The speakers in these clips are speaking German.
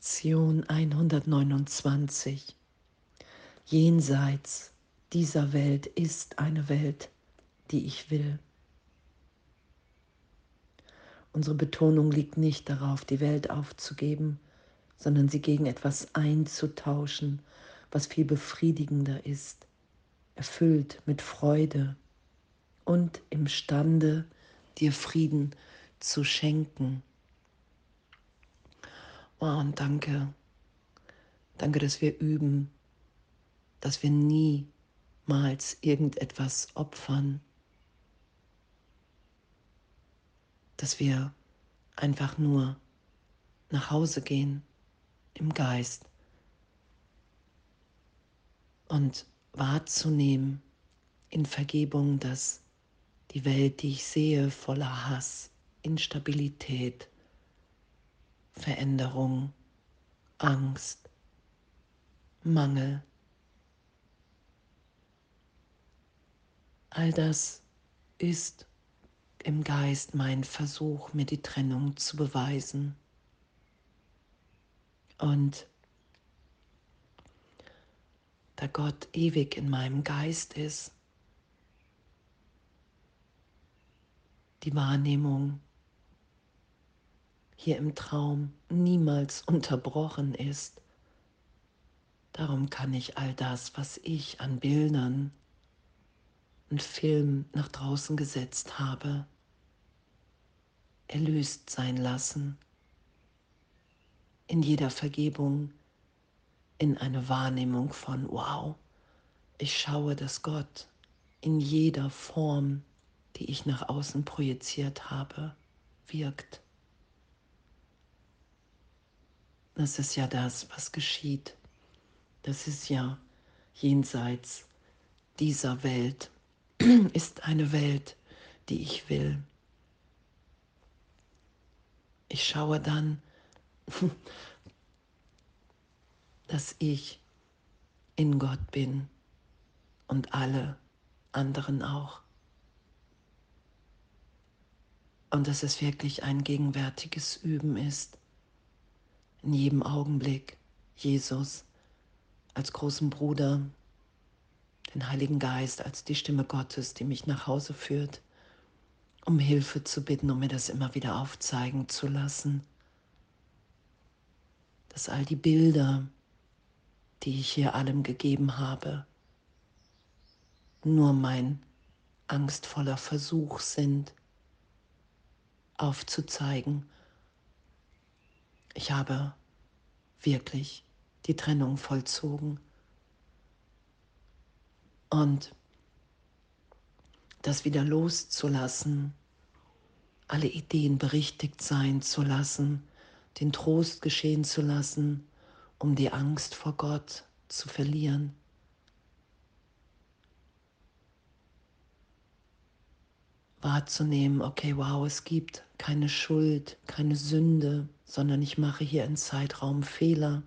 Lektion 129. Jenseits dieser Welt ist eine Welt, die ich will. Unsere Betonung liegt nicht darauf, die Welt aufzugeben, sondern sie gegen etwas einzutauschen, was viel befriedigender ist, erfüllt mit Freude und imstande, dir Frieden zu schenken. Oh, und danke, danke, dass wir üben, dass wir niemals irgendetwas opfern, dass wir einfach nur nach Hause gehen im Geist und wahrzunehmen in Vergebung, dass die Welt, die ich sehe, voller Hass, Instabilität, Veränderung, Angst, Mangel. All das ist im Geist mein Versuch, mir die Trennung zu beweisen. Und da Gott ewig in meinem Geist ist, die Wahrnehmung hier im Traum niemals unterbrochen ist. Darum kann ich all das, was ich an Bildern und Film nach draußen gesetzt habe, erlöst sein lassen. In jeder Vergebung, in eine Wahrnehmung von, wow, ich schaue, dass Gott in jeder Form, die ich nach außen projiziert habe, wirkt. Das ist ja das, was geschieht. Das ist ja jenseits dieser Welt, ist eine Welt, die ich will. Ich schaue dann, dass ich in Gott bin und alle anderen auch. Und dass es wirklich ein gegenwärtiges Üben ist in jedem Augenblick Jesus als großen Bruder, den Heiligen Geist als die Stimme Gottes, die mich nach Hause führt, um Hilfe zu bitten, um mir das immer wieder aufzeigen zu lassen, dass all die Bilder, die ich hier allem gegeben habe, nur mein angstvoller Versuch sind, aufzuzeigen, ich habe wirklich die Trennung vollzogen. Und das wieder loszulassen, alle Ideen berichtigt sein zu lassen, den Trost geschehen zu lassen, um die Angst vor Gott zu verlieren. Wahrzunehmen, okay, wow, es gibt keine Schuld, keine Sünde, sondern ich mache hier in Zeitraum Fehler,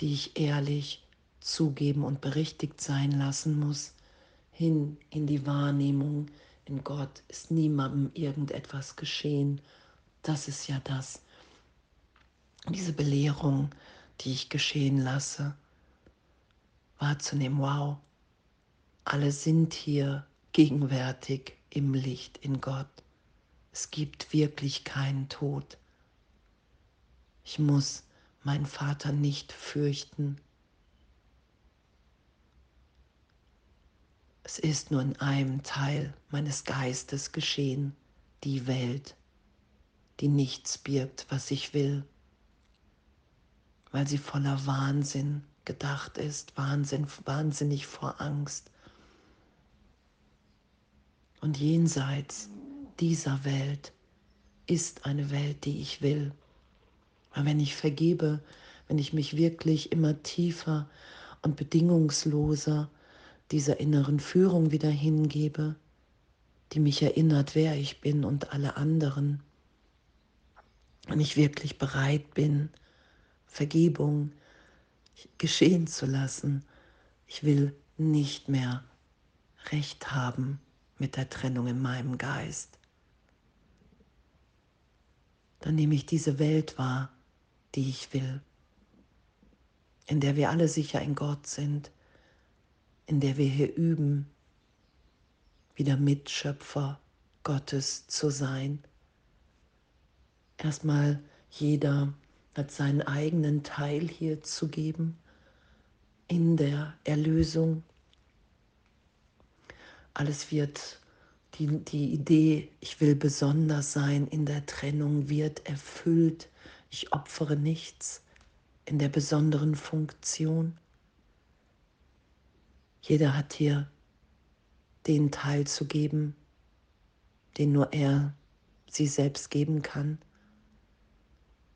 die ich ehrlich zugeben und berichtigt sein lassen muss, hin in die Wahrnehmung, in Gott ist niemandem irgendetwas geschehen. Das ist ja das, diese Belehrung, die ich geschehen lasse, wahrzunehmen, wow, alle sind hier gegenwärtig im Licht in Gott. Es gibt wirklich keinen Tod. Ich muss meinen Vater nicht fürchten. Es ist nur in einem Teil meines Geistes geschehen, die Welt, die nichts birgt, was ich will, weil sie voller Wahnsinn gedacht ist, Wahnsinn, wahnsinnig vor Angst. Und jenseits dieser Welt ist eine Welt, die ich will. Weil wenn ich vergebe, wenn ich mich wirklich immer tiefer und bedingungsloser dieser inneren Führung wieder hingebe, die mich erinnert, wer ich bin und alle anderen, wenn ich wirklich bereit bin, Vergebung geschehen zu lassen, ich will nicht mehr recht haben mit der Trennung in meinem Geist dann nehme ich diese Welt wahr, die ich will, in der wir alle sicher in Gott sind, in der wir hier üben, wieder Mitschöpfer Gottes zu sein. Erstmal jeder hat seinen eigenen Teil hier zu geben in der Erlösung. Alles wird, die, die Idee, ich will besonders sein in der Trennung, wird erfüllt. Ich opfere nichts in der besonderen Funktion. Jeder hat hier den Teil zu geben, den nur er sie selbst geben kann,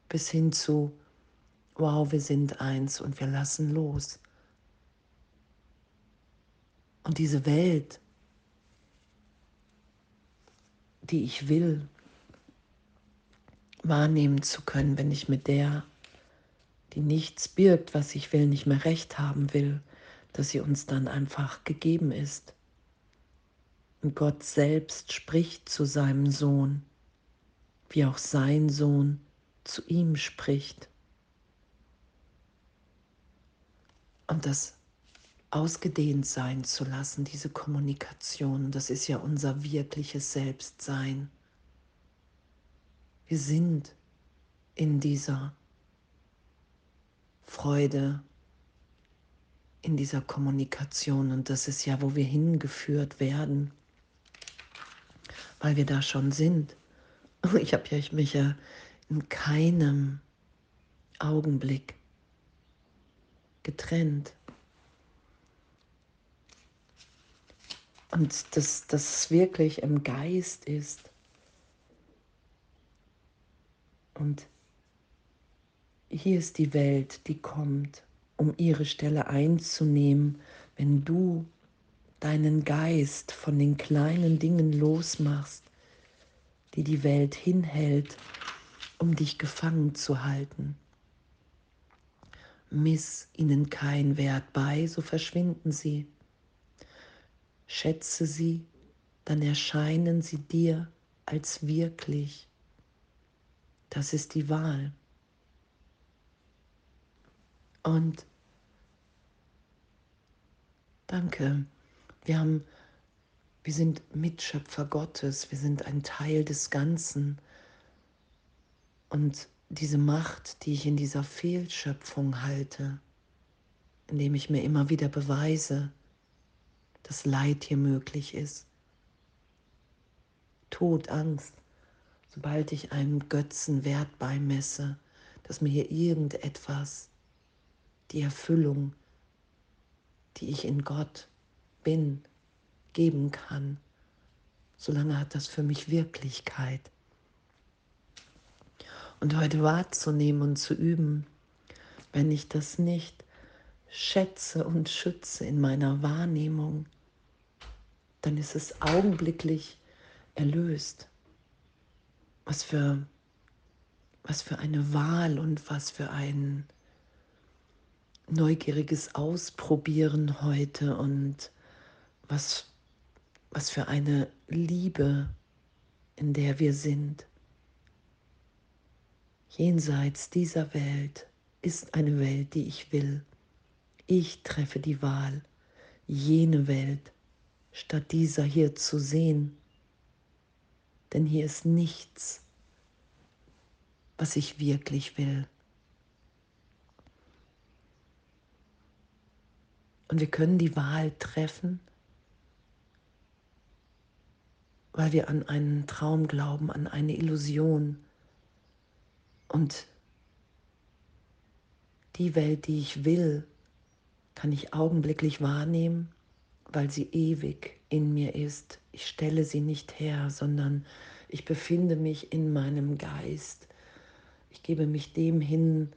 bis hin zu, wow, wir sind eins und wir lassen los. Und diese Welt, die ich will, wahrnehmen zu können, wenn ich mit der, die nichts birgt, was ich will, nicht mehr recht haben will, dass sie uns dann einfach gegeben ist. Und Gott selbst spricht zu seinem Sohn, wie auch sein Sohn zu ihm spricht. Und das ausgedehnt sein zu lassen, diese Kommunikation, das ist ja unser wirkliches Selbstsein. Wir sind in dieser Freude, in dieser Kommunikation und das ist ja, wo wir hingeführt werden weil wir da schon sind. Ich habe ja mich ja in keinem Augenblick getrennt. Und dass das wirklich im Geist ist. Und hier ist die Welt, die kommt, um ihre Stelle einzunehmen, wenn du deinen Geist von den kleinen Dingen losmachst, die die Welt hinhält, um dich gefangen zu halten. Miss ihnen kein Wert bei, so verschwinden sie. Schätze sie, dann erscheinen sie dir als wirklich. Das ist die Wahl. Und danke. Wir, haben, wir sind Mitschöpfer Gottes, wir sind ein Teil des Ganzen. Und diese Macht, die ich in dieser Fehlschöpfung halte, indem ich mir immer wieder beweise, dass Leid hier möglich ist. Tod, Angst, sobald ich einem Götzen Wert beimesse, dass mir hier irgendetwas, die Erfüllung, die ich in Gott bin, geben kann. Solange hat das für mich Wirklichkeit. Und heute wahrzunehmen und zu üben, wenn ich das nicht schätze und schütze in meiner Wahrnehmung, dann ist es augenblicklich erlöst. Was für, was für eine Wahl und was für ein neugieriges Ausprobieren heute und was, was für eine Liebe, in der wir sind. Jenseits dieser Welt ist eine Welt, die ich will. Ich treffe die Wahl, jene Welt statt dieser hier zu sehen. Denn hier ist nichts, was ich wirklich will. Und wir können die Wahl treffen, weil wir an einen Traum glauben, an eine Illusion. Und die Welt, die ich will, kann ich augenblicklich wahrnehmen, weil sie ewig in mir ist. Ich stelle sie nicht her, sondern ich befinde mich in meinem Geist. Ich gebe mich dem hin,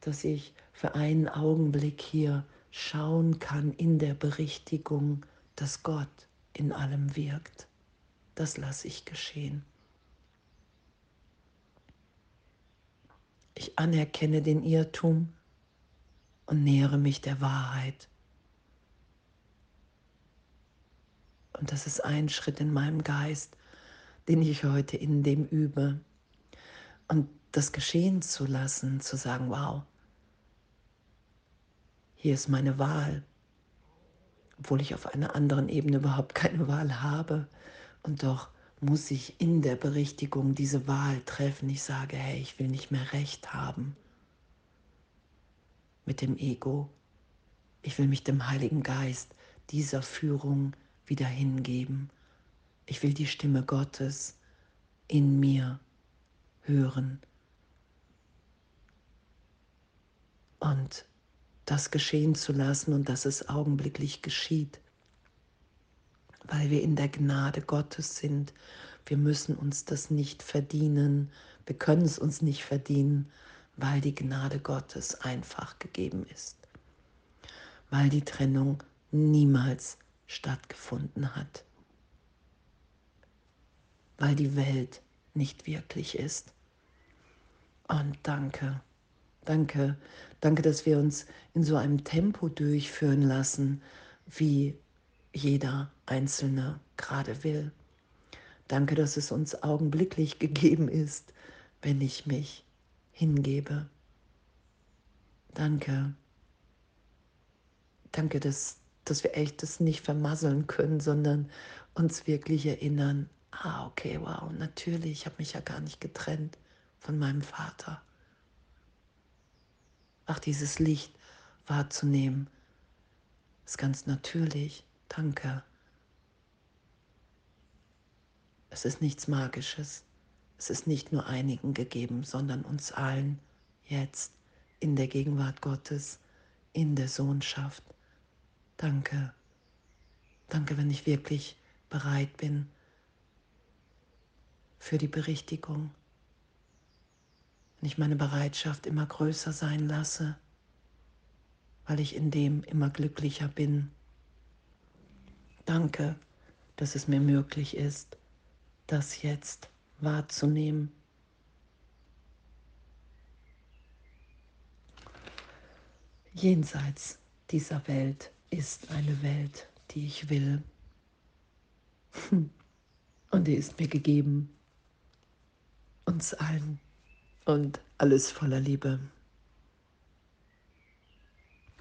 dass ich für einen Augenblick hier schauen kann in der Berichtigung, dass Gott in allem wirkt das lasse ich geschehen. Ich anerkenne den Irrtum und nähere mich der Wahrheit. Und das ist ein Schritt in meinem Geist, den ich heute in dem übe. Und das geschehen zu lassen, zu sagen, wow, hier ist meine Wahl, obwohl ich auf einer anderen Ebene überhaupt keine Wahl habe. Und doch muss ich in der Berichtigung diese Wahl treffen. Ich sage, hey, ich will nicht mehr recht haben mit dem Ego. Ich will mich dem Heiligen Geist, dieser Führung wieder hingeben. Ich will die Stimme Gottes in mir hören. Und das geschehen zu lassen und dass es augenblicklich geschieht, weil wir in der Gnade Gottes sind. Wir müssen uns das nicht verdienen, wir können es uns nicht verdienen, weil die Gnade Gottes einfach gegeben ist, weil die Trennung niemals stattgefunden hat, weil die Welt nicht wirklich ist. Und danke, danke, danke, dass wir uns in so einem Tempo durchführen lassen, wie jeder Einzelne gerade will. Danke, dass es uns augenblicklich gegeben ist, wenn ich mich hingebe. Danke. Danke, dass, dass wir echt das nicht vermasseln können, sondern uns wirklich erinnern, ah, okay, wow, natürlich, ich habe mich ja gar nicht getrennt von meinem Vater. Ach, dieses Licht wahrzunehmen, ist ganz natürlich. Danke. Es ist nichts Magisches. Es ist nicht nur einigen gegeben, sondern uns allen jetzt in der Gegenwart Gottes, in der Sohnschaft. Danke. Danke, wenn ich wirklich bereit bin für die Berichtigung. Wenn ich meine Bereitschaft immer größer sein lasse, weil ich in dem immer glücklicher bin. Danke, dass es mir möglich ist, das jetzt wahrzunehmen. Jenseits dieser Welt ist eine Welt, die ich will. Und die ist mir gegeben. Uns allen. Und alles voller Liebe.